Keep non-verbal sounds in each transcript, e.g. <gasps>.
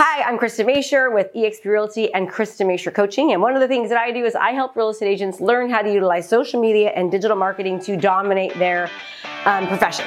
Hi, I'm Krista Mashore with eXp Realty and Krista Mashore Coaching. And one of the things that I do is I help real estate agents learn how to utilize social media and digital marketing to dominate their um, profession.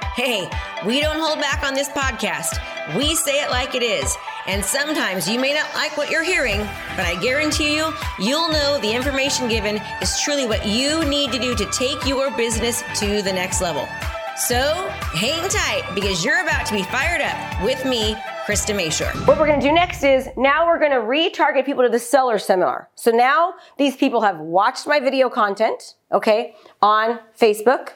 Hey, we don't hold back on this podcast. We say it like it is. And sometimes you may not like what you're hearing, but I guarantee you, you'll know the information given is truly what you need to do to take your business to the next level. So hang tight because you're about to be fired up with me, Krista Mashore. What we're going to do next is now we're going to retarget people to the seller seminar. So now these people have watched my video content, okay, on Facebook.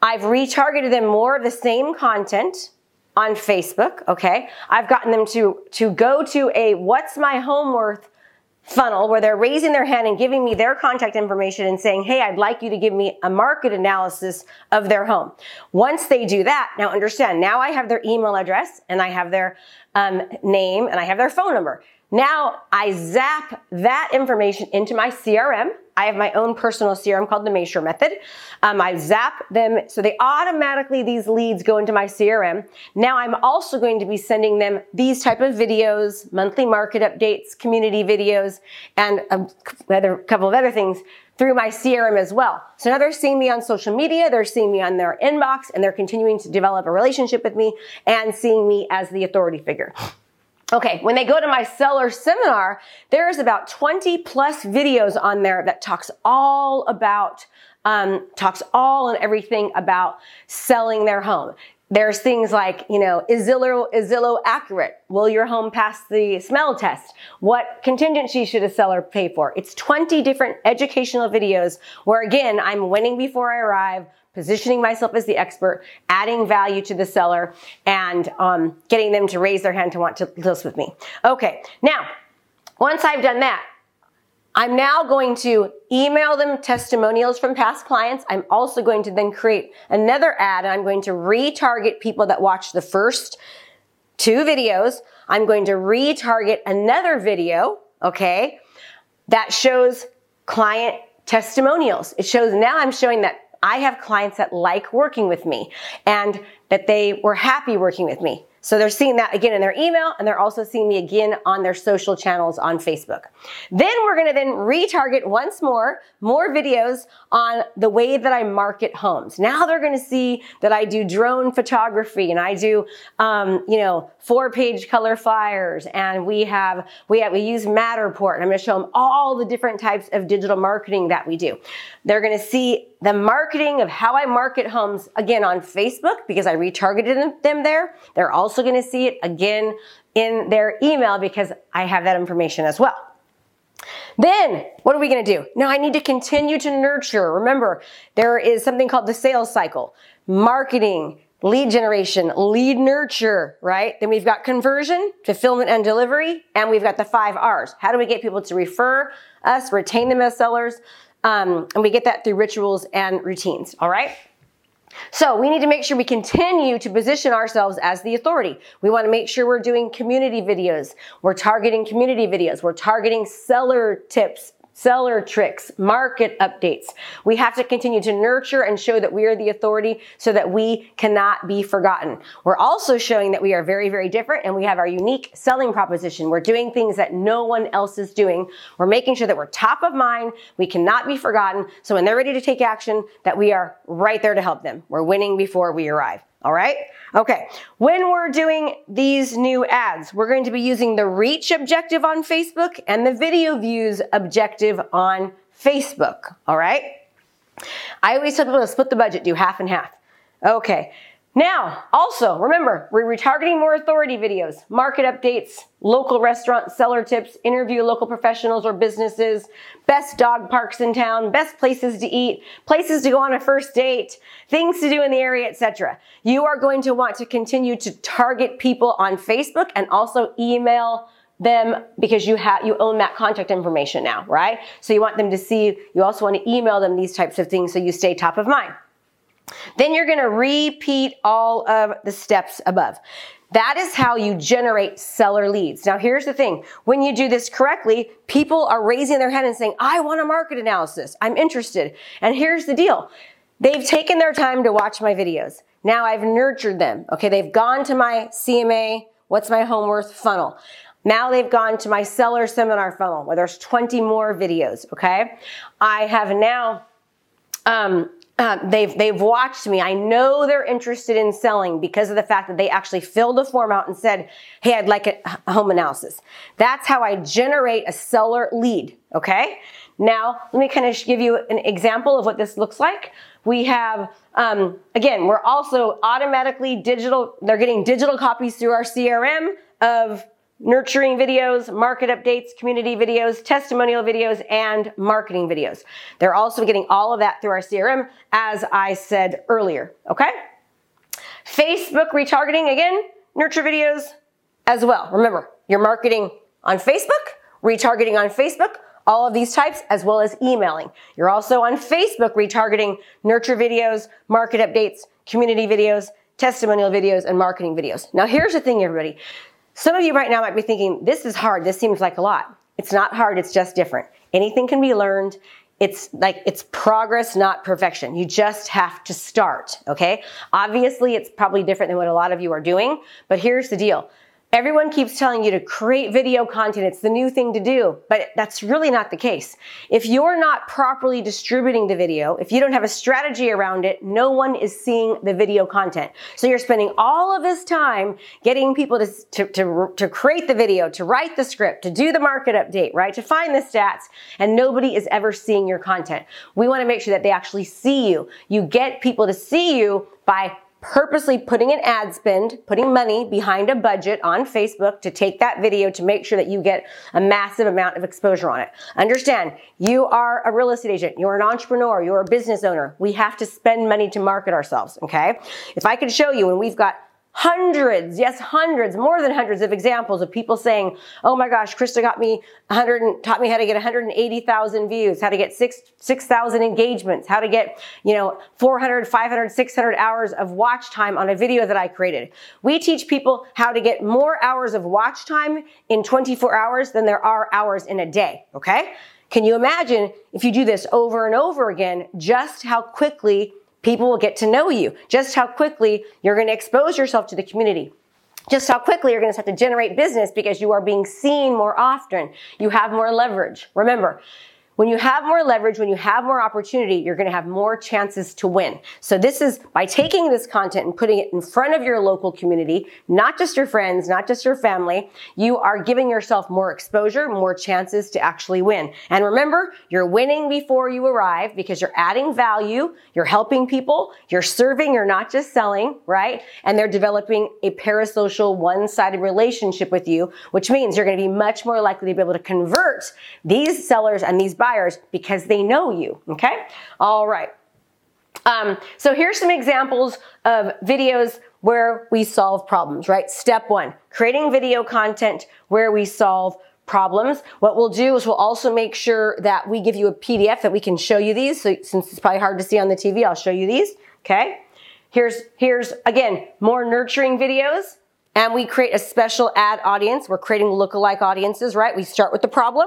I've retargeted them more of the same content on Facebook, okay? I've gotten them to, to go to a what's my home worth funnel where they're raising their hand and giving me their contact information and saying, Hey, I'd like you to give me a market analysis of their home. Once they do that, now understand, now I have their email address and I have their um, name and I have their phone number. Now I zap that information into my CRM. I have my own personal CRM called the Mashore method. Um, I zap them so they automatically these leads go into my CRM. Now I'm also going to be sending them these type of videos, monthly market updates, community videos, and a couple of other things through my CRM as well. So now they're seeing me on social media, they're seeing me on their inbox, and they're continuing to develop a relationship with me and seeing me as the authority figure. Okay, when they go to my seller seminar, there's about 20 plus videos on there that talks all about, um, talks all and everything about selling their home. There's things like, you know, is Zillow, is Zillow accurate? Will your home pass the smell test? What contingency should a seller pay for? It's 20 different educational videos where again, I'm winning before I arrive positioning myself as the expert, adding value to the seller, and um, getting them to raise their hand to want to list with me. Okay, now, once I've done that, I'm now going to email them testimonials from past clients. I'm also going to then create another ad and I'm going to retarget people that watch the first two videos. I'm going to retarget another video, okay, that shows client testimonials. It shows now I'm showing that I have clients that like working with me and that they were happy working with me. So they're seeing that again in their email and they're also seeing me again on their social channels on Facebook. Then we're going to then retarget once more, more videos on the way that I market homes. Now they're going to see that I do drone photography and I do, um, you know, four page color flyers and we have, we have, we use Matterport and I'm going to show them all the different types of digital marketing that we do. They're going to see the marketing of how I market homes again on Facebook because I retargeted them there. They're also going to see it again in their email because I have that information as well. Then, what are we going to do? Now, I need to continue to nurture. Remember, there is something called the sales cycle marketing, lead generation, lead nurture, right? Then we've got conversion, fulfillment and delivery, and we've got the five R's. How do we get people to refer us, retain them as sellers? Um, and we get that through rituals and routines, all right? So we need to make sure we continue to position ourselves as the authority. We want to make sure we're doing community videos. We're targeting community videos. We're targeting seller tips seller tricks, market updates. We have to continue to nurture and show that we are the authority so that we cannot be forgotten. We're also showing that we are very, very different and we have our unique selling proposition. We're doing things that no one else is doing. We're making sure that we're top of mind. We cannot be forgotten. So when they're ready to take action, that we are right there to help them. We're winning before we arrive. All right? Okay. When we're doing these new ads, we're going to be using the reach objective on Facebook and the video views objective on Facebook. All right? I always tell people to split the budget, do half and half. Okay. Now, also, remember, we're retargeting more authority videos, market updates, local restaurant seller tips, interview local professionals or businesses, best dog parks in town, best places to eat, places to go on a first date, things to do in the area, etc. You are going to want to continue to target people on Facebook and also email them because you have you own that contact information now, right? So you want them to see, you also want to email them these types of things so you stay top of mind. Then you're going to repeat all of the steps above. That is how you generate seller leads. Now, here's the thing. When you do this correctly, people are raising their hand and saying, I want a market analysis. I'm interested. And here's the deal. They've taken their time to watch my videos. Now I've nurtured them. Okay. They've gone to my CMA, what's my home worth funnel. Now they've gone to my seller seminar funnel where there's 20 more videos. Okay. I have now, um, uh, they've they've watched me. I know they're interested in selling because of the fact that they actually filled a form out and said, "Hey, I'd like a, a home analysis." That's how I generate a seller lead. Okay. Now let me kind of give you an example of what this looks like. We have um, again, we're also automatically digital. They're getting digital copies through our CRM of nurturing videos, market updates, community videos, testimonial videos, and marketing videos. They're also getting all of that through our CRM, as I said earlier. Okay? Facebook retargeting, again, nurture videos as well. Remember, you're marketing on Facebook, retargeting on Facebook, all of these types, as well as emailing. You're also on Facebook retargeting nurture videos, market updates, community videos, testimonial videos, and marketing videos. Now, here's the thing, everybody. Some of you right now might be thinking, this is hard. This seems like a lot. It's not hard. It's just different. Anything can be learned. It's like, it's progress, not perfection. You just have to start. Okay. Obviously, it's probably different than what a lot of you are doing, but here's the deal. Everyone keeps telling you to create video content. It's the new thing to do, but that's really not the case. If you're not properly distributing the video, if you don't have a strategy around it, no one is seeing the video content. So you're spending all of this time getting people to, to, to, to create the video, to write the script, to do the market update, right? To find the stats, and nobody is ever seeing your content. We want to make sure that they actually see you. You get people to see you by purposely putting an ad spend, putting money behind a budget on Facebook to take that video to make sure that you get a massive amount of exposure on it. Understand, you are a real estate agent, you're an entrepreneur, you're a business owner. We have to spend money to market ourselves, okay? If I could show you, and we've got hundreds, yes, hundreds, more than hundreds of examples of people saying, oh my gosh, Krista got me 100, taught me how to get 180,000 views, how to get 6, 6,000 engagements, how to get, you know, 400, 500, 600 hours of watch time on a video that I created. We teach people how to get more hours of watch time in 24 hours than there are hours in a day, okay? Can you imagine if you do this over and over again, just how quickly People will get to know you, just how quickly you're going to expose yourself to the community. Just how quickly you're going to start to generate business because you are being seen more often. You have more leverage. Remember, when you have more leverage, when you have more opportunity, you're going to have more chances to win. So this is by taking this content and putting it in front of your local community, not just your friends, not just your family, you are giving yourself more exposure, more chances to actually win. And remember, you're winning before you arrive because you're adding value, you're helping people, you're serving, you're not just selling, right? And they're developing a parasocial one-sided relationship with you, which means you're going to be much more likely to be able to convert these sellers and these buyers buyers because they know you. Okay. All right. Um, so here's some examples of videos where we solve problems, right? Step one, creating video content where we solve problems. What we'll do is we'll also make sure that we give you a PDF that we can show you these. So since it's probably hard to see on the TV, I'll show you these. Okay. Here's, here's again, more nurturing videos and we create a special ad audience. We're creating lookalike audiences, right? We start with the problem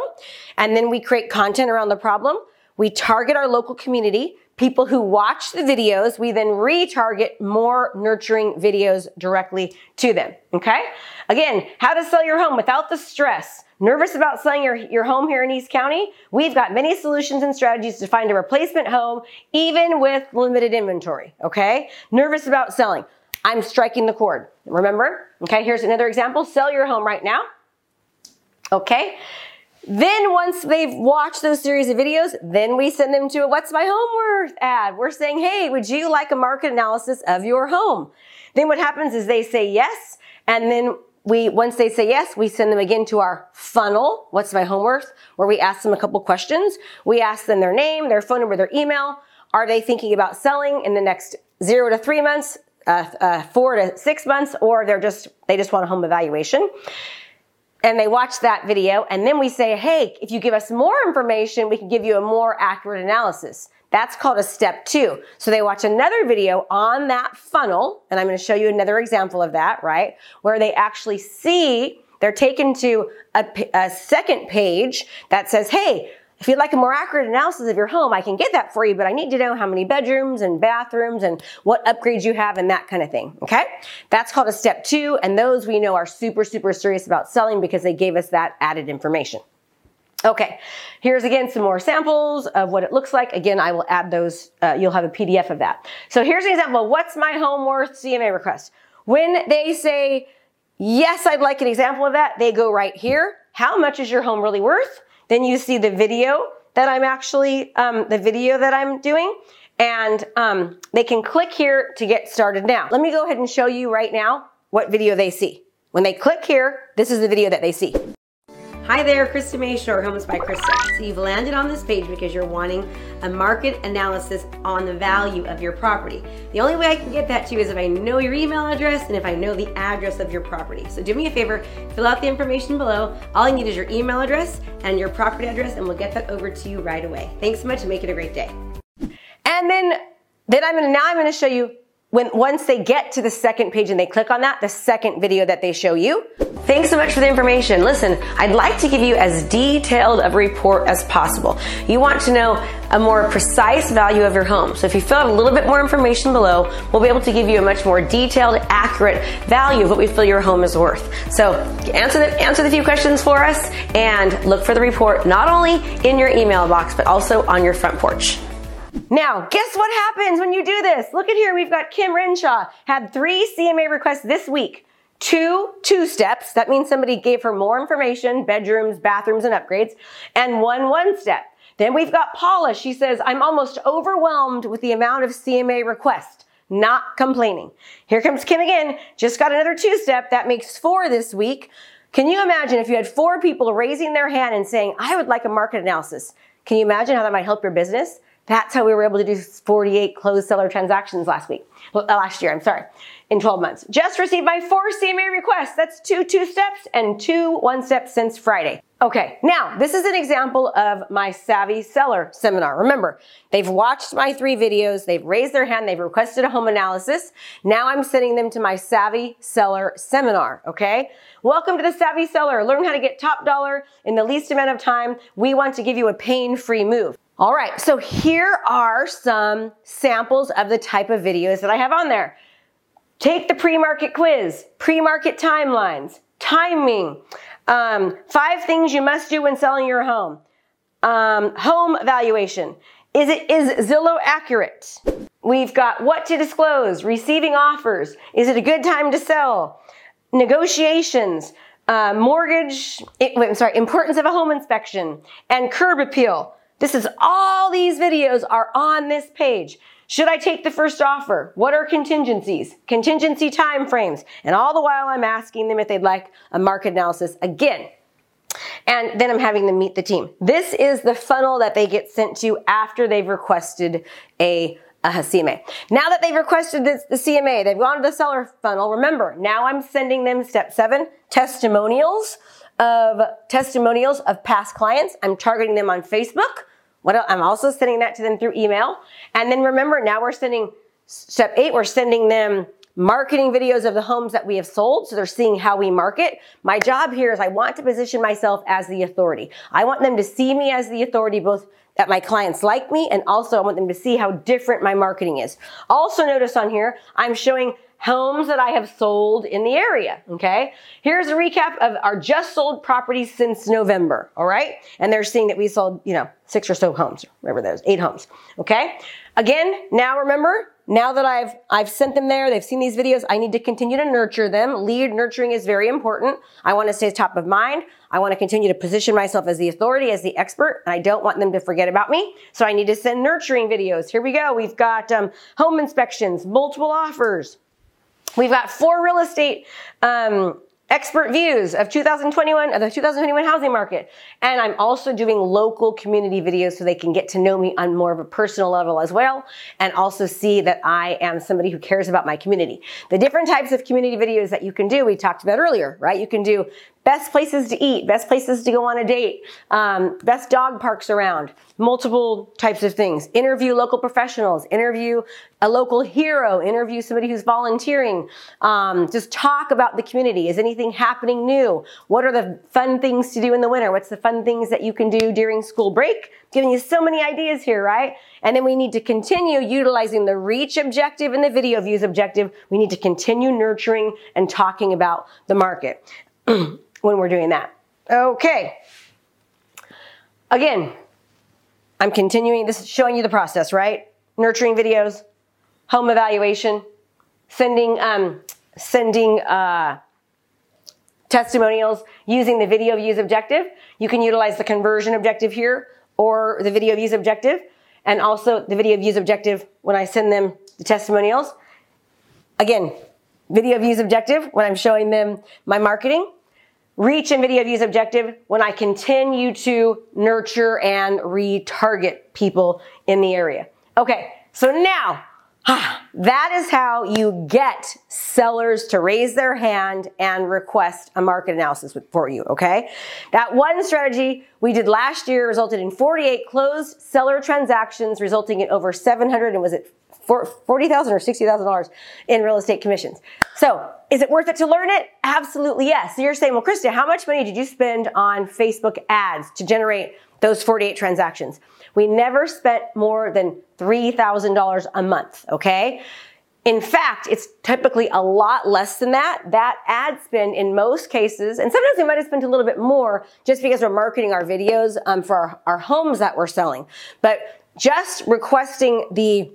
and then we create content around the problem. We target our local community, people who watch the videos. We then retarget more nurturing videos directly to them. Okay. Again, how to sell your home without the stress. Nervous about selling your, your home here in East County? We've got many solutions and strategies to find a replacement home, even with limited inventory. Okay. Nervous about selling. I'm striking the chord. Remember? Okay, here's another example. Sell your home right now. Okay. Then once they've watched those series of videos, then we send them to a What's My Home Worth ad. We're saying, hey, would you like a market analysis of your home? Then what happens is they say yes, and then we, once they say yes, we send them again to our funnel, What's My Home Worth, where we ask them a couple questions. We ask them their name, their phone number, their email. Are they thinking about selling in the next zero to three months, uh, uh, four to six months, or they're just they just want a home evaluation. And they watch that video, and then we say, hey, if you give us more information, we can give you a more accurate analysis. That's called a step two. So they watch another video on that funnel, and I'm going to show you another example of that, right? Where they actually see, they're taken to a, a second page that says, hey, if you'd like a more accurate analysis of your home, I can get that for you, but I need to know how many bedrooms and bathrooms and what upgrades you have and that kind of thing. Okay? That's called a step two, and those we know are super, super serious about selling because they gave us that added information. Okay, here's again some more samples of what it looks like. Again, I will add those, uh, you'll have a PDF of that. So here's an example what's my home worth CMA request. When they say, yes, I'd like an example of that, they go right here. How much is your home really worth? Then you see the video that I'm actually, um, the video that I'm doing. And um, they can click here to get started now. Let me go ahead and show you right now what video they see. When they click here, this is the video that they see. Hi there, Krista Mashore Homes by Krista. So you've landed on this page because you're wanting a market analysis on the value of your property. The only way I can get that to you is if I know your email address and if I know the address of your property. So do me a favor, fill out the information below. All I need is your email address and your property address and we'll get that over to you right away. Thanks so much and make it a great day. And then, then I'm gonna, now I'm gonna show you when once they get to the second page and they click on that, the second video that they show you. Thanks so much for the information. Listen, I'd like to give you as detailed a report as possible. You want to know a more precise value of your home. So if you fill out a little bit more information below, we'll be able to give you a much more detailed, accurate value of what we feel your home is worth. So answer the, answer the few questions for us and look for the report not only in your email box, but also on your front porch. Now, guess what happens when you do this? Look at here, we've got Kim Renshaw, had three CMA requests this week. Two two steps, that means somebody gave her more information, bedrooms, bathrooms, and upgrades, and one one step. Then we've got Paula, she says, I'm almost overwhelmed with the amount of CMA requests. Not complaining. Here comes Kim again, just got another two step, that makes four this week. Can you imagine if you had four people raising their hand and saying, I would like a market analysis? Can you imagine how that might help your business? That's how we were able to do 48 closed seller transactions last week, uh, last year, I'm sorry, in 12 months. Just received my four CMA requests. That's two two steps and two one steps since Friday. Okay, now this is an example of my Savvy Seller seminar. Remember, they've watched my three videos, they've raised their hand, they've requested a home analysis. Now I'm sending them to my Savvy Seller seminar, okay? Welcome to the Savvy Seller. Learn how to get top dollar in the least amount of time. We want to give you a pain-free move. All right, so here are some samples of the type of videos that I have on there. Take the pre-market quiz, pre-market timelines, timing, um, five things you must do when selling your home, um, home valuation. Is it is Zillow accurate? We've got what to disclose, receiving offers. Is it a good time to sell? Negotiations, uh, mortgage. It, wait, I'm sorry, importance of a home inspection and curb appeal. This is all these videos are on this page. Should I take the first offer? What are contingencies? Contingency timeframes. And all the while I'm asking them if they'd like a market analysis again. And then I'm having them meet the team. This is the funnel that they get sent to after they've requested a, a CMA. Now that they've requested this, the CMA, they've gone to the seller funnel. Remember, now I'm sending them step seven, testimonials of testimonials of past clients. I'm targeting them on Facebook. What else? I'm also sending that to them through email. And then remember, now we're sending step eight, we're sending them marketing videos of the homes that we have sold. So they're seeing how we market. My job here is I want to position myself as the authority. I want them to see me as the authority, both that my clients like me and also I want them to see how different my marketing is. Also notice on here, I'm showing homes that I have sold in the area. Okay. Here's a recap of our just sold properties since November. All right. And they're seeing that we sold, you know, six or so homes. Remember those, eight homes. Okay. Again, now remember, now that I've, I've sent them there, they've seen these videos, I need to continue to nurture them. Lead nurturing is very important. I want to stay top of mind. I want to continue to position myself as the authority, as the expert, and I don't want them to forget about me. So I need to send nurturing videos. Here we go. We've got um, home inspections, multiple offers, We've got four real estate um, expert views of 2021 of the 2021 housing market. And I'm also doing local community videos so they can get to know me on more of a personal level as well and also see that I am somebody who cares about my community. The different types of community videos that you can do, we talked about earlier, right? You can do best places to eat, best places to go on a date, um, best dog parks around, multiple types of things. Interview local professionals, interview a local hero, interview somebody who's volunteering. Um, just talk about the community. Is anything happening new? What are the fun things to do in the winter? What's the fun things that you can do during school break? Giving you so many ideas here, right? And then we need to continue utilizing the reach objective and the video views objective. We need to continue nurturing and talking about the market. <clears throat> when we're doing that. Okay. Again, I'm continuing this, is showing you the process, right? Nurturing videos, home evaluation, sending, um, sending, uh, testimonials using the video views objective. You can utilize the conversion objective here or the video views objective and also the video views objective when I send them the testimonials. Again, video views objective when I'm showing them my marketing reach and video views objective when I continue to nurture and retarget people in the area. Okay, so now <gasps> that is how you get sellers to raise their hand and request a market analysis for you, okay? That one strategy we did last year resulted in 48 closed seller transactions, resulting in over 700 and was it forty thousand or sixty thousand dollars in real estate commissions. So, is it worth it to learn it? Absolutely yes. So you're saying, well, Krista, how much money did you spend on Facebook ads to generate those 48 transactions? We never spent more than $3,000 a month, okay? In fact, it's typically a lot less than that. That ad spend in most cases, and sometimes we might have spent a little bit more just because we're marketing our videos um, for our, our homes that we're selling. But just requesting the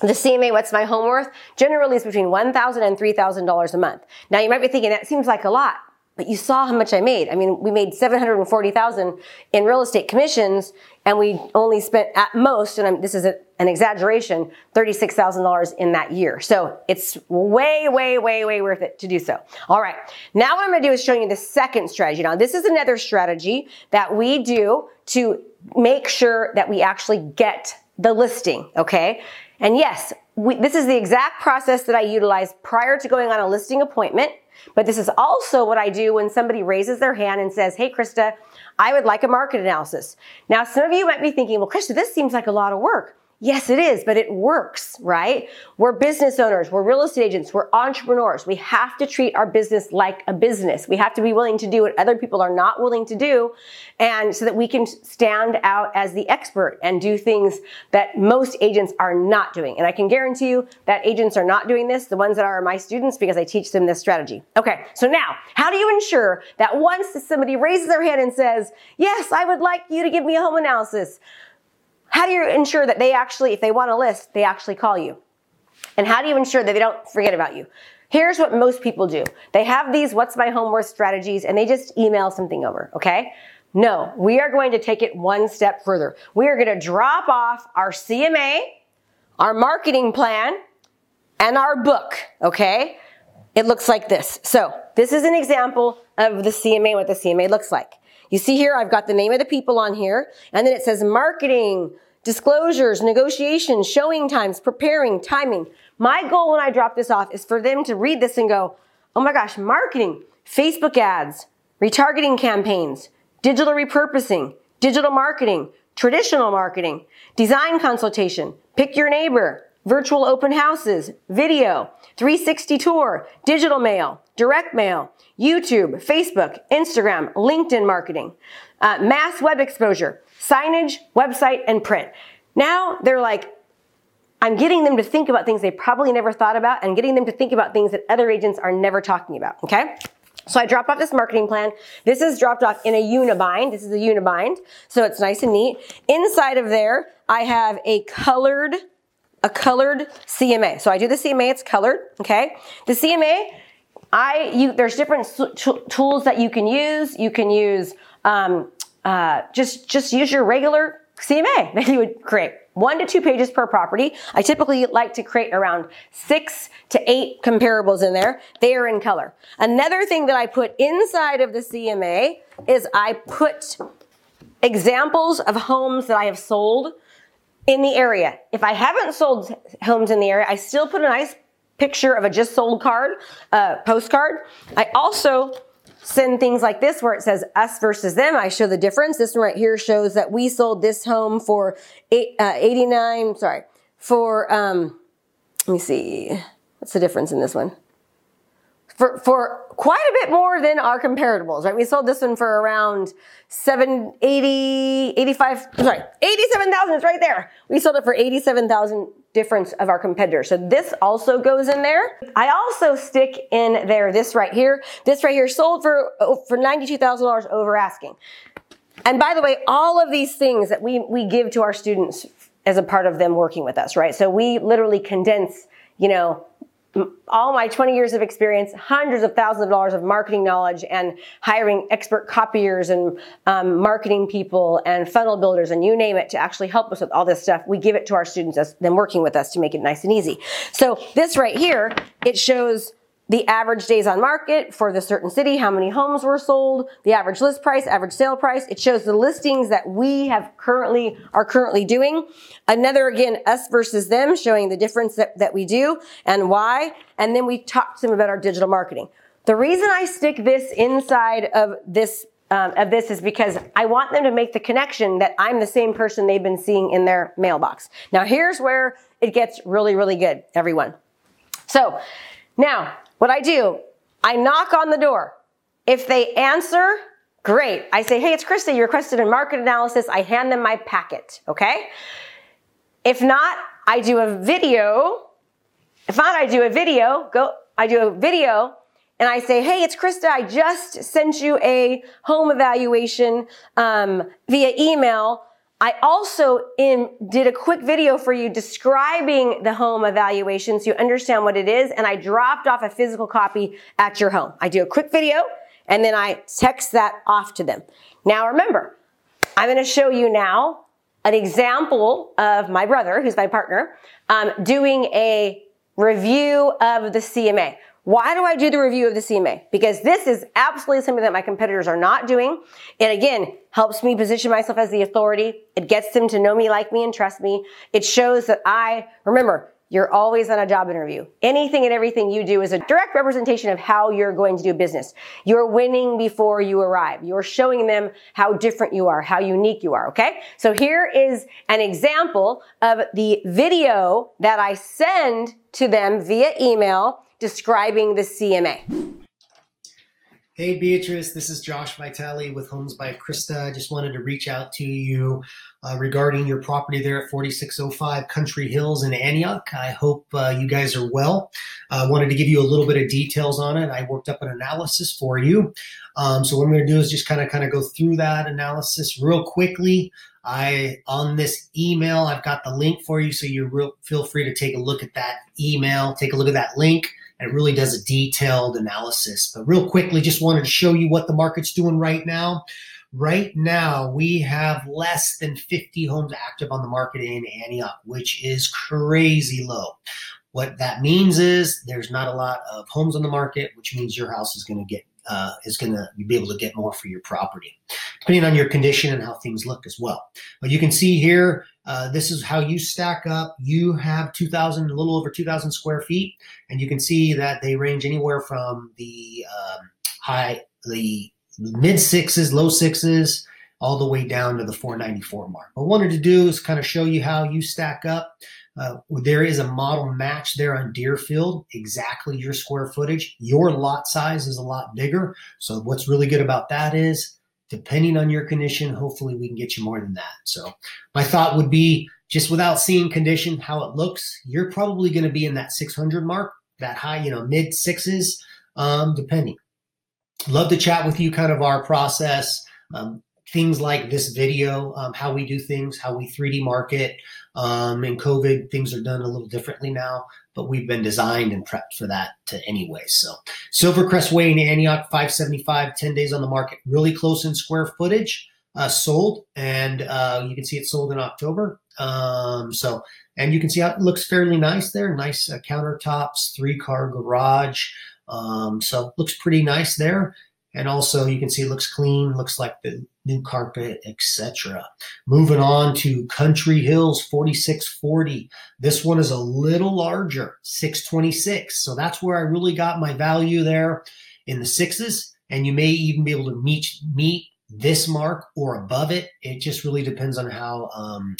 the CMA, what's my home worth, generally is between $1,000 and $3,000 a month. Now you might be thinking that seems like a lot, but you saw how much I made. I mean, we made 740,000 in real estate commissions and we only spent at most, and I'm, this is a, an exaggeration, $36,000 in that year. So it's way, way, way, way worth it to do so. All right. Now what I'm going to do is show you the second strategy. Now this is another strategy that we do to make sure that we actually get the listing. Okay. And yes, we, this is the exact process that I utilize prior to going on a listing appointment. But this is also what I do when somebody raises their hand and says, Hey, Krista, I would like a market analysis. Now, some of you might be thinking, well, Krista, this seems like a lot of work. Yes, it is, but it works, right? We're business owners, we're real estate agents, we're entrepreneurs. We have to treat our business like a business. We have to be willing to do what other people are not willing to do, and so that we can stand out as the expert and do things that most agents are not doing. And I can guarantee you that agents are not doing this, the ones that are my students, because I teach them this strategy. Okay, so now, how do you ensure that once somebody raises their hand and says, Yes, I would like you to give me a home analysis? How do you ensure that they actually, if they want a list, they actually call you? And how do you ensure that they don't forget about you? Here's what most people do. They have these what's my home worth strategies and they just email something over, okay? No, we are going to take it one step further. We are going to drop off our CMA, our marketing plan, and our book, okay? It looks like this. So, this is an example of the CMA, what the CMA looks like. You see here, I've got the name of the people on here, and then it says marketing, disclosures, negotiations, showing times, preparing, timing. My goal when I drop this off is for them to read this and go, oh my gosh, marketing, Facebook ads, retargeting campaigns, digital repurposing, digital marketing, traditional marketing, design consultation, pick your neighbor, virtual open houses, video, 360 tour, digital mail, direct mail, YouTube, Facebook, Instagram, LinkedIn marketing, uh, mass web exposure, signage, website, and print. Now they're like, I'm getting them to think about things they probably never thought about and getting them to think about things that other agents are never talking about, okay? So I dropped off this marketing plan. This is dropped off in a unibind. This is a unibind. So it's nice and neat. Inside of there, I have a colored, a colored CMA. So I do the CMA, it's colored, okay? The CMA, I, you, there's different tools that you can use. You can use, um, uh, just, just use your regular CMA <laughs> that you would create. one to two pages per property. I typically like to create around six to eight comparables in there. They are in color. Another thing that I put inside of the CMA is I put examples of homes that I have sold in the area. If I haven't sold homes in the area, I still put a nice picture of a just sold card, uh, postcard. I also send things like this where it says us versus them. I show the difference. This one right here shows that we sold this home for eight, uh, 89, sorry, for, um, let me see, what's the difference in this one? For, for quite a bit more than our comparables, right? We sold this one for around 7, 80, 85, sorry, 87,000 It's right there. We sold it for 87,000 difference of our competitors. So this also goes in there. I also stick in there this right here. This right here sold for, oh, for $92,000 over asking. And by the way, all of these things that we, we give to our students as a part of them working with us, right? So we literally condense, you know, all my 20 years of experience, hundreds of thousands of dollars of marketing knowledge and hiring expert copiers and um, marketing people and funnel builders and you name it to actually help us with all this stuff. We give it to our students as them working with us to make it nice and easy. So this right here, it shows the average days on market for the certain city, how many homes were sold, the average list price, average sale price. It shows the listings that we have currently, are currently doing. Another again, us versus them, showing the difference that, that we do and why. And then we talk to them about our digital marketing. The reason I stick this inside of this um, of this is because I want them to make the connection that I'm the same person they've been seeing in their mailbox. Now here's where it gets really, really good, everyone. So now what I do, I knock on the door. If they answer, great. I say, hey, it's Krista. You requested a market analysis. I hand them my packet. Okay. If not, I do a video. If not, I do a video. Go. I do a video and I say, hey, it's Krista. I just sent you a home evaluation um, via email. I also in, did a quick video for you describing the home evaluation so you understand what it is. And I dropped off a physical copy at your home. I do a quick video and then I text that off to them. Now remember, I'm going to show you now an example of my brother, who's my partner, um, doing a review of the CMA. Why do I do the review of the CMA? Because this is absolutely something that my competitors are not doing. It again helps me position myself as the authority. It gets them to know me, like me, and trust me. It shows that I, remember, you're always on a job interview. Anything and everything you do is a direct representation of how you're going to do business. You're winning before you arrive. You're showing them how different you are, how unique you are, okay? So here is an example of the video that I send to them via email describing the CMA. Hey Beatrice, this is Josh Vitale with Homes by Krista. I just wanted to reach out to you uh, regarding your property there at 4605 Country Hills in Antioch. I hope uh, you guys are well. I uh, wanted to give you a little bit of details on it. I worked up an analysis for you. Um, so what I'm going to do is just kind of kind of go through that analysis real quickly. I on this email, I've got the link for you, so you real, feel free to take a look at that email. Take a look at that link it really does a detailed analysis. But real quickly, just wanted to show you what the market's doing right now. Right now, we have less than 50 homes active on the market in Antioch, which is crazy low. What that means is there's not a lot of homes on the market, which means your house is going to get uh, is going to be able to get more for your property, depending on your condition and how things look as well. But you can see here, uh, this is how you stack up. You have 2,000, a little over 2,000 square feet, and you can see that they range anywhere from the um, high, the mid sixes, low sixes, all the way down to the 494 mark. What I wanted to do is kind of show you how you stack up. Uh, there is a model match there on Deerfield, exactly your square footage. Your lot size is a lot bigger. So what's really good about that is depending on your condition, hopefully we can get you more than that. So my thought would be just without seeing condition, how it looks, you're probably going to be in that 600 mark, that high, you know, mid sixes, um, depending. Love to chat with you kind of our process. Um, things like this video, um, how we do things, how we 3D market. Um, in COVID, things are done a little differently now, but we've been designed and prepped for that to anyway. So Silvercrest Way in Antioch, 575, 10 days on the market, really close in square footage. uh, sold, and uh, you can see it sold in October. Um, so, and you can see how it looks fairly nice there. Nice uh, countertops, three car garage. Um, so looks pretty nice there. And also you can see it looks clean, looks like the new carpet, etc. Moving on to Country Hills 4640. This one is a little larger, 626. So that's where I really got my value there in the sixes. And you may even be able to meet meet this mark or above it. It just really depends on how um,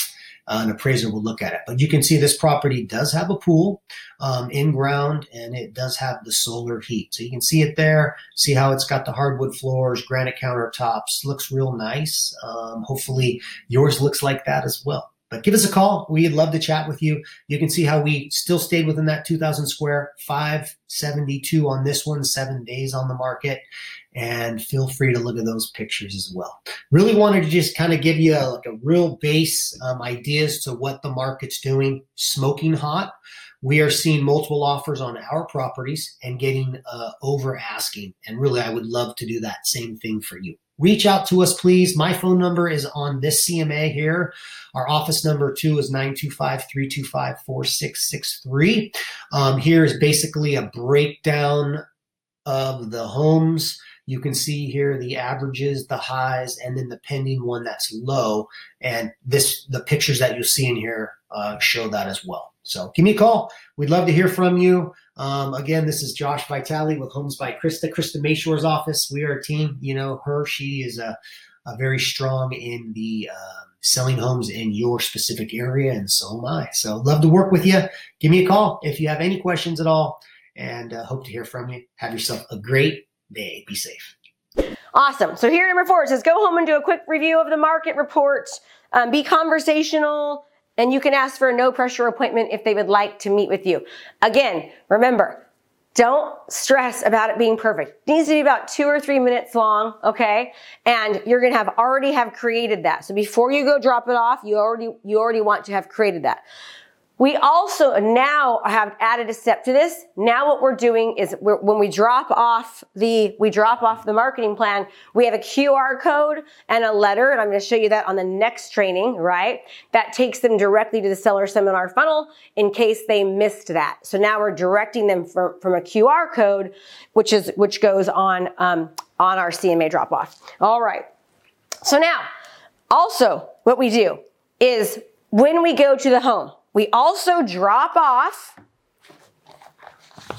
an appraiser will look at it. But you can see this property does have a pool um, in ground and it does have the solar heat. So you can see it there, see how it's got the hardwood floors, granite countertops, looks real nice. Um, hopefully yours looks like that as well. But give us a call. We'd love to chat with you. You can see how we still stayed within that 2000 square, 572 on this one, seven days on the market and feel free to look at those pictures as well. Really wanted to just kind of give you a, like a real base um, ideas to what the market's doing. Smoking hot. We are seeing multiple offers on our properties and getting uh, over asking. And really, I would love to do that same thing for you. Reach out to us, please. My phone number is on this CMA here. Our office number too is 925-325-4663. Um, here is basically a breakdown of the homes you can see here the averages, the highs, and then the pending one that's low. And this, the pictures that you see in here uh, show that as well. So give me a call. We'd love to hear from you. Um, again, this is Josh Vitale with Homes by Krista, Krista Mashore's office. We are a team. You know her. She is a, a very strong in the uh, selling homes in your specific area, and so am I. So love to work with you. Give me a call if you have any questions at all, and uh, hope to hear from you. Have yourself a great Be safe. Awesome. So here number four, it says go home and do a quick review of the market report. Um, be conversational, and you can ask for a no pressure appointment if they would like to meet with you. Again, remember, don't stress about it being perfect. It needs to be about two or three minutes long, okay? And you're gonna have already have created that. So before you go drop it off, you already you already want to have created that. We also now have added a step to this. Now what we're doing is we're, when we drop off the, we drop off the marketing plan, we have a QR code and a letter, and I'm going to show you that on the next training, right? That takes them directly to the seller seminar funnel in case they missed that. So now we're directing them from, from a QR code, which is, which goes on, um, on our CMA drop off. All right. So now, also what we do is when we go to the home, we also drop off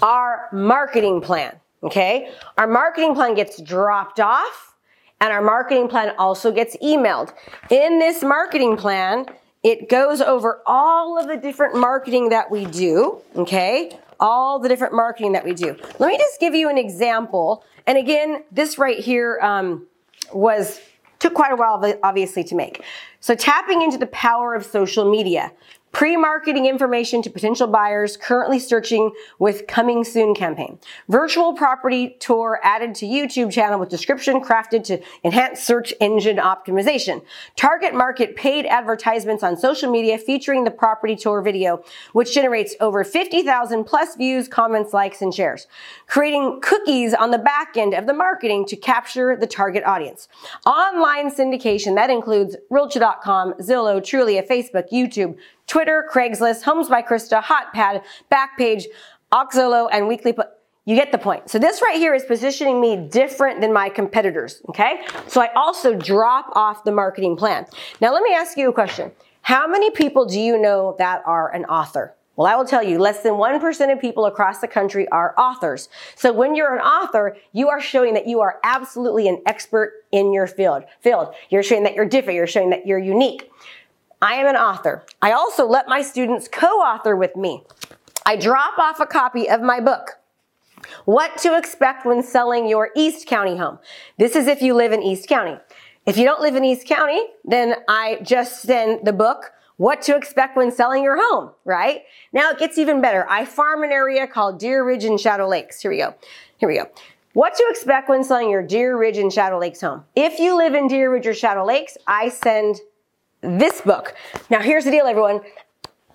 our marketing plan. Okay. Our marketing plan gets dropped off and our marketing plan also gets emailed. In this marketing plan, it goes over all of the different marketing that we do. Okay. All the different marketing that we do. Let me just give you an example. And again, this right here um, was took quite a while, obviously, to make. So tapping into the power of social media. Pre-marketing information to potential buyers currently searching with coming soon campaign. Virtual property tour added to YouTube channel with description crafted to enhance search engine optimization. Target market paid advertisements on social media featuring the property tour video, which generates over 50,000 plus views, comments, likes, and shares. Creating cookies on the back end of the marketing to capture the target audience. Online syndication that includes Realtor.com, Zillow, Trulia, Facebook, YouTube, Twitter, Craigslist, Homes by Krista, Hotpad, Backpage, Oxolo, and Weekly. You get the point. So this right here is positioning me different than my competitors, okay? So I also drop off the marketing plan. Now let me ask you a question. How many people do you know that are an author? Well, I will tell you, less than 1% of people across the country are authors. So when you're an author, you are showing that you are absolutely an expert in your field. Field. You're showing that you're different. You're showing that you're unique. I am an author. I also let my students co-author with me. I drop off a copy of my book. What to expect when selling your East County home. This is if you live in East County. If you don't live in East County, then I just send the book, What to Expect When Selling Your Home, right? Now it gets even better. I farm an area called Deer Ridge and Shadow Lakes. Here we go. Here we go. What to expect when selling your Deer Ridge and Shadow Lakes home. If you live in Deer Ridge or Shadow Lakes, I send this book. Now here's the deal, everyone.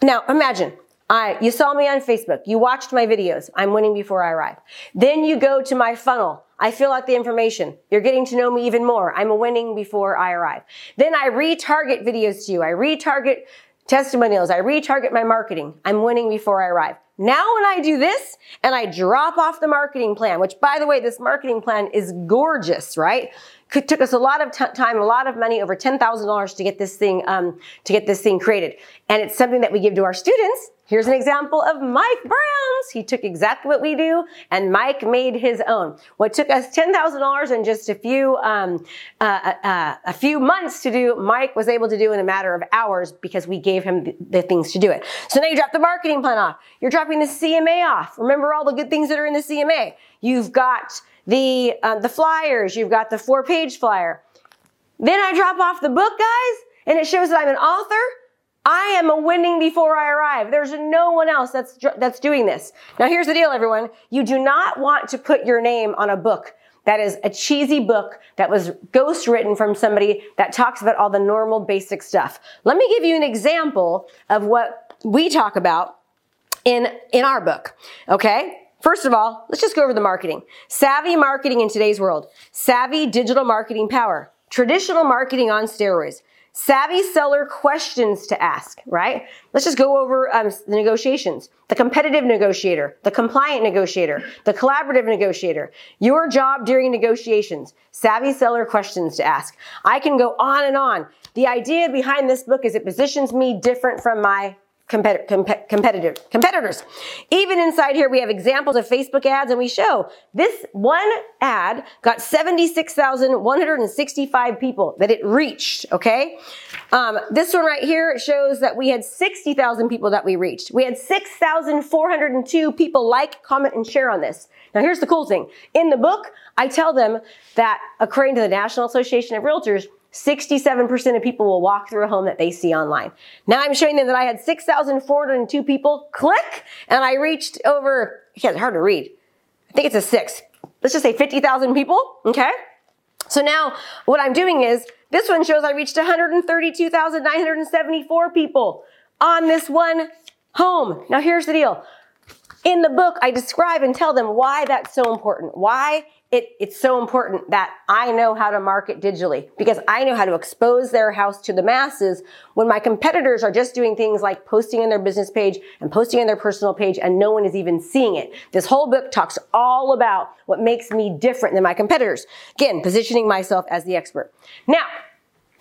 Now imagine, I, you saw me on Facebook. You watched my videos. I'm winning before I arrive. Then you go to my funnel. I fill out the information. You're getting to know me even more. I'm winning before I arrive. Then I retarget videos to you. I retarget testimonials. I retarget my marketing. I'm winning before I arrive. Now when I do this and I drop off the marketing plan, which by the way, this marketing plan is gorgeous, right? Took us a lot of t- time, a lot of money, over $10,000 to get this thing, um, to get this thing created. And it's something that we give to our students Here's an example of Mike Brown's. He took exactly what we do and Mike made his own. What took us $10,000 in just a few, um, uh, uh, uh, a few months to do, Mike was able to do in a matter of hours because we gave him the, the things to do it. So now you drop the marketing plan off. You're dropping the CMA off. Remember all the good things that are in the CMA. You've got the, uh, the flyers. You've got the four page flyer. Then I drop off the book, guys, and it shows that I'm an author I am a winning before I arrive. There's no one else that's, that's doing this. Now here's the deal, everyone. You do not want to put your name on a book that is a cheesy book that was ghost written from somebody that talks about all the normal basic stuff. Let me give you an example of what we talk about in, in our book. Okay? First of all, let's just go over the marketing. Savvy marketing in today's world. Savvy digital marketing power. Traditional marketing on steroids savvy seller questions to ask, right? Let's just go over um, the negotiations. The competitive negotiator, the compliant negotiator, the collaborative negotiator. Your job during negotiations, savvy seller questions to ask. I can go on and on. The idea behind this book is it positions me different from my competitive competitors. Even inside here, we have examples of Facebook ads and we show this one ad got 76,165 people that it reached. Okay. Um, this one right here shows that we had 60,000 people that we reached. We had 6,402 people like, comment, and share on this. Now here's the cool thing. In the book, I tell them that according to the National Association of Realtors, 67% of people will walk through a home that they see online. Now I'm showing them that I had 6,402 people click and I reached over, yeah, it's hard to read. I think it's a six. Let's just say 50,000 people. Okay. So now what I'm doing is this one shows I reached 132,974 people on this one home. Now here's the deal. In the book, I describe and tell them why that's so important. Why it, it's so important that I know how to market digitally because I know how to expose their house to the masses when my competitors are just doing things like posting on their business page and posting on their personal page and no one is even seeing it. This whole book talks all about what makes me different than my competitors. Again, positioning myself as the expert. Now,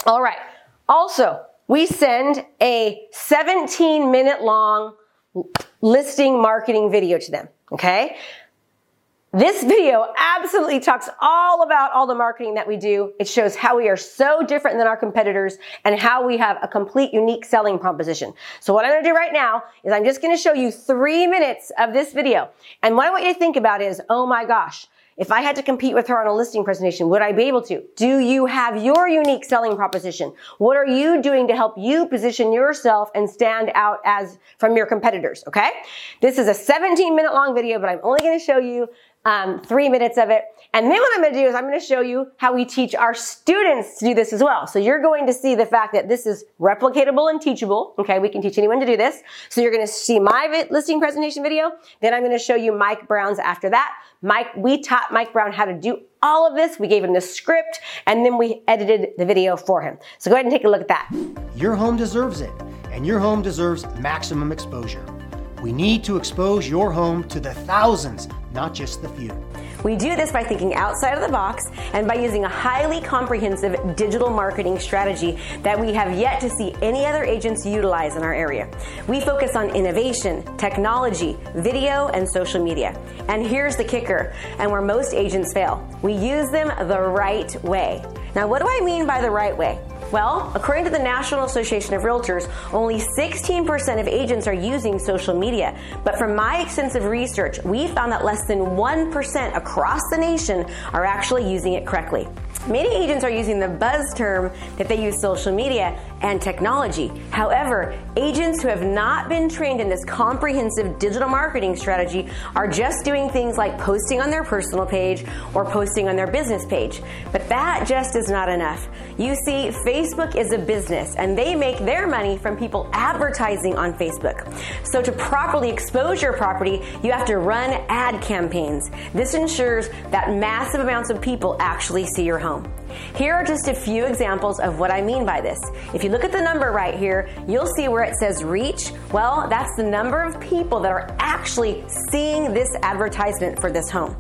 all right. Also, we send a 17 minute long listing marketing video to them. Okay. This video absolutely talks all about all the marketing that we do. It shows how we are so different than our competitors and how we have a complete unique selling proposition. So what I'm going to do right now is I'm just going to show you three minutes of this video. And what I want you to think about is, oh my gosh, if I had to compete with her on a listing presentation, would I be able to? Do you have your unique selling proposition? What are you doing to help you position yourself and stand out as from your competitors? Okay. This is a 17 minute long video, but I'm only going to show you um, three minutes of it. And then what I'm going to do is I'm going to show you how we teach our students to do this as well. So you're going to see the fact that this is replicatable and teachable. Okay, we can teach anyone to do this. So you're going to see my listing presentation video. Then I'm going to show you Mike Brown's after that. Mike, we taught Mike Brown how to do all of this. We gave him the script and then we edited the video for him. So go ahead and take a look at that. Your home deserves it and your home deserves maximum exposure. We need to expose your home to the thousands, not just the few. We do this by thinking outside of the box and by using a highly comprehensive digital marketing strategy that we have yet to see any other agents utilize in our area. We focus on innovation, technology, video, and social media. And here's the kicker, and where most agents fail. We use them the right way. Now, what do I mean by the right way? Well, according to the National Association of Realtors, only 16% of agents are using social media. But from my extensive research, we found that less than 1% across the nation are actually using it correctly. Many agents are using the buzz term that they use social media and technology. However, agents who have not been trained in this comprehensive digital marketing strategy are just doing things like posting on their personal page or posting on their business page. But that just is not enough. You see, Facebook is a business and they make their money from people advertising on Facebook. So to properly expose your property, you have to run ad campaigns. This ensures that massive amounts of people actually see your home. Here are just a few examples of what I mean by this. If you look at the number right here, you'll see where it says reach. Well, that's the number of people that are actually seeing this advertisement for this home.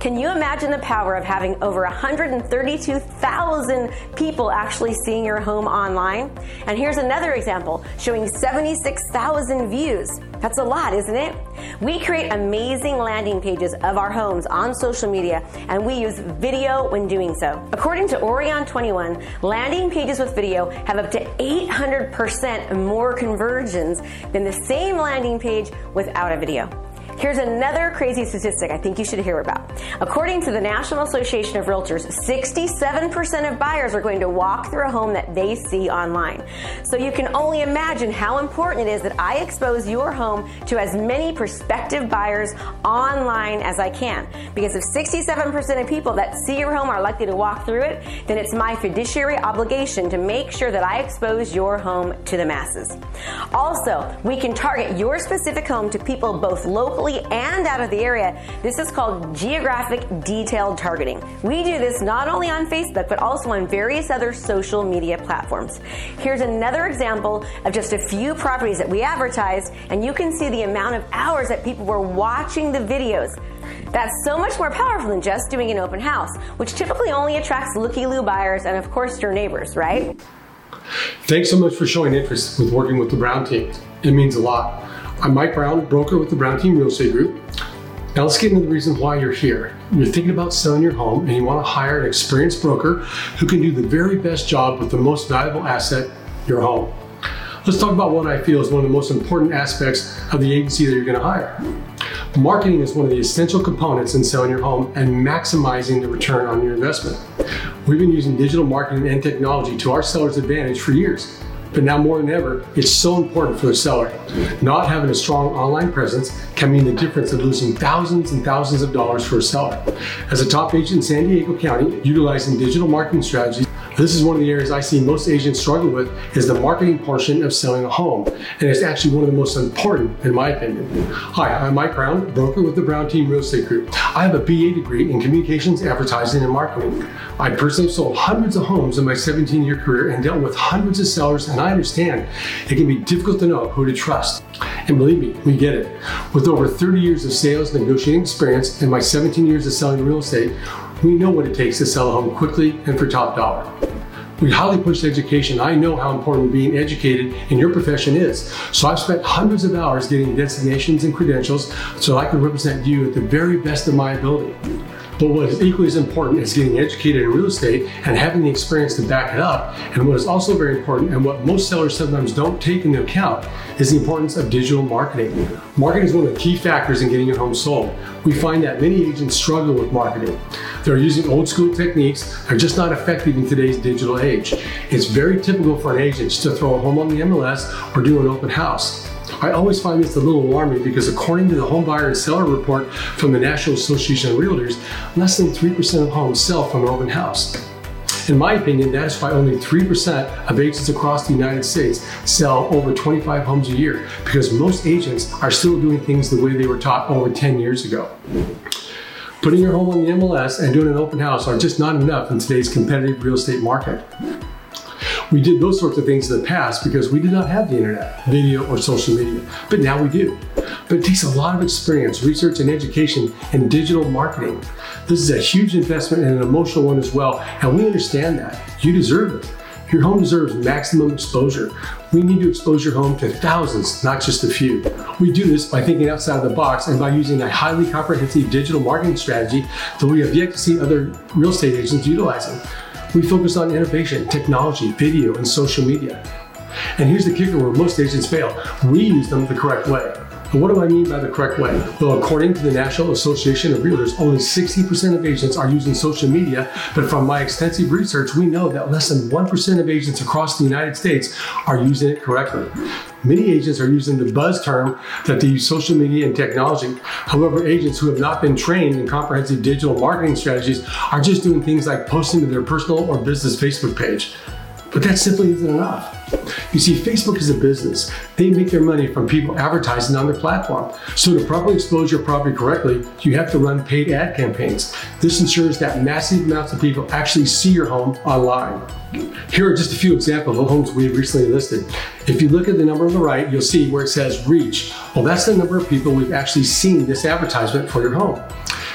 Can you imagine the power of having over 132,000 people actually seeing your home online? And here's another example showing 76,000 views. That's a lot, isn't it? We create amazing landing pages of our homes on social media and we use video when doing so. According to Orion 21, landing pages with video have up to 800% more conversions than the same landing page without a video. Here's another crazy statistic I think you should hear about. According to the National Association of Realtors, 67% of buyers are going to walk through a home that they see online. So you can only imagine how important it is that I expose your home to as many prospective buyers online as I can. Because if 67% of people that see your home are likely to walk through it, then it's my fiduciary obligation to make sure that I expose your home to the masses. Also, we can target your specific home to people both locally and out of the area. This is called geographic detailed targeting. We do this not only on Facebook, but also on various other social media platforms. Here's another example of just a few properties that we advertised, and you can see the amount of hours that people were watching the videos. That's so much more powerful than just doing an open house, which typically only attracts looky-loo buyers and of course your neighbors, right? Thanks so much for showing interest with working with the Brown team. It means a lot. I'm Mike Brown, broker with the Brown Team Real Estate Group. Now let's get into the reason why you're here. You're thinking about selling your home and you want to hire an experienced broker who can do the very best job with the most valuable asset, your home. Let's talk about what I feel is one of the most important aspects of the agency that you're going to hire. Marketing is one of the essential components in selling your home and maximizing the return on your investment. We've been using digital marketing and technology to our sellers' advantage for years. But now more than ever, it's so important for the seller. Not having a strong online presence can mean the difference of losing thousands and thousands of dollars for a seller. As a top agent in San Diego County, utilizing digital marketing strategies, this is one of the areas I see most agents struggle with is the marketing portion of selling a home. And it's actually one of the most important in my opinion. Hi, I'm Mike Brown, broker with the Brown Team Real Estate Group. I have a BA degree in communications, advertising, and marketing. I personally sold hundreds of homes in my 17 year career and dealt with hundreds of sellers and I understand it can be difficult to know who to trust. And believe me, we get it. With over 30 years of sales negotiating experience and my 17 years of selling real estate, we know what it takes to sell a home quickly and for top dollar. We highly push education. I know how important being educated in your profession is. So I've spent hundreds of hours getting designations and credentials so I can represent you at the very best of my ability. But what is equally as important is getting educated in real estate and having the experience to back it up. And what is also very important, and what most sellers sometimes don't take into account, is the importance of digital marketing. Marketing is one of the key factors in getting your home sold. We find that many agents struggle with marketing. They're using old school techniques, that are just not effective in today's digital age. It's very typical for an agent to throw a home on the MLS or do an open house. I always find this a little alarming because according to the home buyer and seller report from the National Association of Realtors, less than 3% of homes sell from an open house. In my opinion, that is why only 3% of agents across the United States sell over 25 homes a year because most agents are still doing things the way they were taught over 10 years ago. Putting your home on the MLS and doing an open house are just not enough in today's competitive real estate market. We did those sorts of things in the past because we did not have the internet, video, or social media, but now we do. But it takes a lot of experience, research, and education in digital marketing. This is a huge investment and an emotional one as well, and we understand that. You deserve it. Your home deserves maximum exposure. We need to expose your home to thousands, not just a few. We do this by thinking outside of the box and by using a highly comprehensive digital marketing strategy that we have yet to see other real estate agents utilizing. We focus on innovation, technology, video, and social media. And here's the kicker where most agents fail we use them the correct way. And what do I mean by the correct way? Well, according to the National Association of Realtors, only 60% of agents are using social media, but from my extensive research, we know that less than 1% of agents across the United States are using it correctly. Many agents are using the buzz term that they use social media and technology. However, agents who have not been trained in comprehensive digital marketing strategies are just doing things like posting to their personal or business Facebook page. But that simply isn't enough. You see, Facebook is a business. They make their money from people advertising on their platform. So to properly expose your property correctly, you have to run paid ad campaigns. This ensures that massive amounts of people actually see your home online. Here are just a few examples of homes we recently listed. If you look at the number on the right, you'll see where it says reach. Well, that's the number of people we've actually seen this advertisement for your home.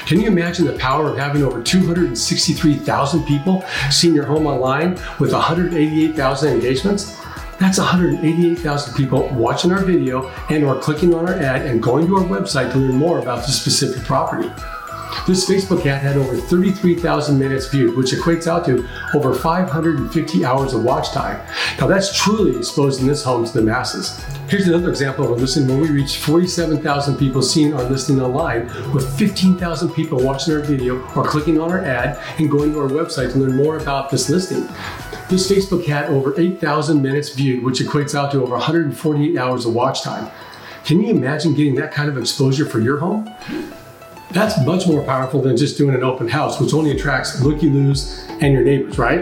Can you imagine the power of having over 263,000 people seeing your home online with 188,000 engagements? That's 188,000 people watching our video and or clicking on our ad and going to our website to learn more about the specific property. This Facebook ad had over 33,000 minutes viewed, which equates out to over 550 hours of watch time. Now that's truly exposing this home to the masses. Here's another example of a listing where we reached 47,000 people seeing our listing online with 15,000 people watching our video or clicking on our ad and going to our website to learn more about this listing. This Facebook had over 8,000 minutes viewed, which equates out to over 148 hours of watch time. Can you imagine getting that kind of exposure for your home? That's much more powerful than just doing an open house, which only attracts looky loos and your neighbors, right?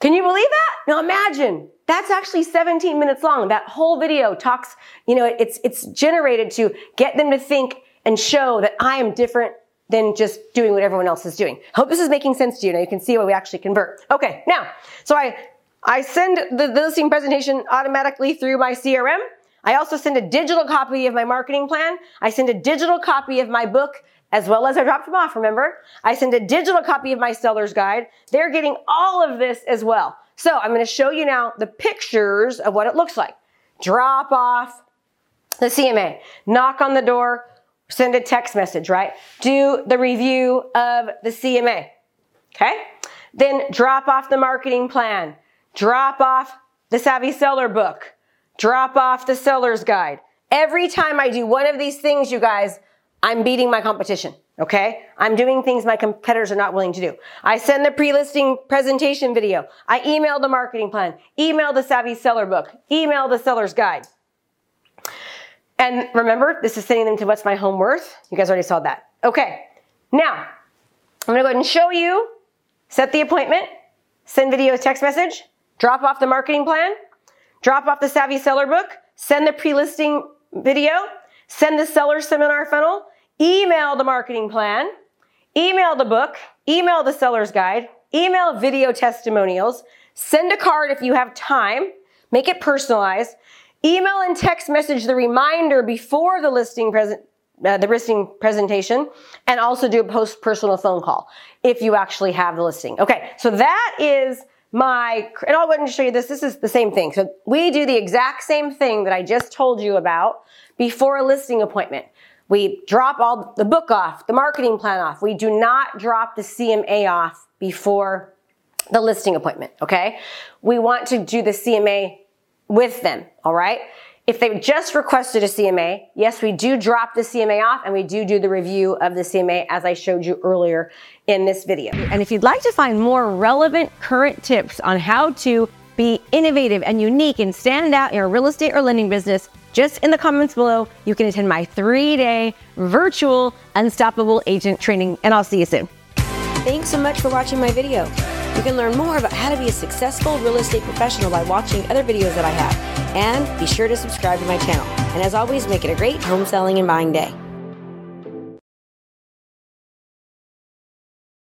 Can you believe that? Now imagine that's actually 17 minutes long. That whole video talks, you know, it's, it's generated to get them to think and show that I am different than just doing what everyone else is doing. Hope this is making sense to you. Now you can see why we actually convert. Okay. Now, so I, I send the, the listing presentation automatically through my CRM. I also send a digital copy of my marketing plan. I send a digital copy of my book as well as I dropped them off, remember? I send a digital copy of my seller's guide. They're getting all of this as well. So I'm going to show you now the pictures of what it looks like. Drop off the CMA, knock on the door, send a text message, right? Do the review of the CMA. Okay? Then drop off the marketing plan. Drop off the Savvy Seller book drop off the seller's guide. Every time I do one of these things, you guys, I'm beating my competition. Okay. I'm doing things my competitors are not willing to do. I send the pre-listing presentation video. I email the marketing plan, email the savvy seller book, email the seller's guide. And remember, this is sending them to what's my home worth. You guys already saw that. Okay. Now, I'm to go ahead and show you, set the appointment, send video text message, drop off the marketing plan, drop off the Savvy Seller book, send the pre-listing video, send the seller seminar funnel, email the marketing plan, email the book, email the seller's guide, email video testimonials, send a card if you have time, make it personalized, email and text message the reminder before the listing present uh, the listing presentation and also do a post personal phone call if you actually have the listing. Okay, so that is my, and I'll go ahead and show you this. This is the same thing. So we do the exact same thing that I just told you about before a listing appointment. We drop all the book off, the marketing plan off. We do not drop the CMA off before the listing appointment, okay? We want to do the CMA with them, all right? If they just requested a CMA, yes, we do drop the CMA off and we do do the review of the CMA as I showed you earlier in this video. And if you'd like to find more relevant current tips on how to be innovative and unique and stand out in your real estate or lending business, just in the comments below, you can attend my three day virtual Unstoppable Agent training, and I'll see you soon. Thanks so much for watching my video. You can learn more about how to be a successful real estate professional by watching other videos that I have. And be sure to subscribe to my channel. And as always, make it a great home selling and buying day.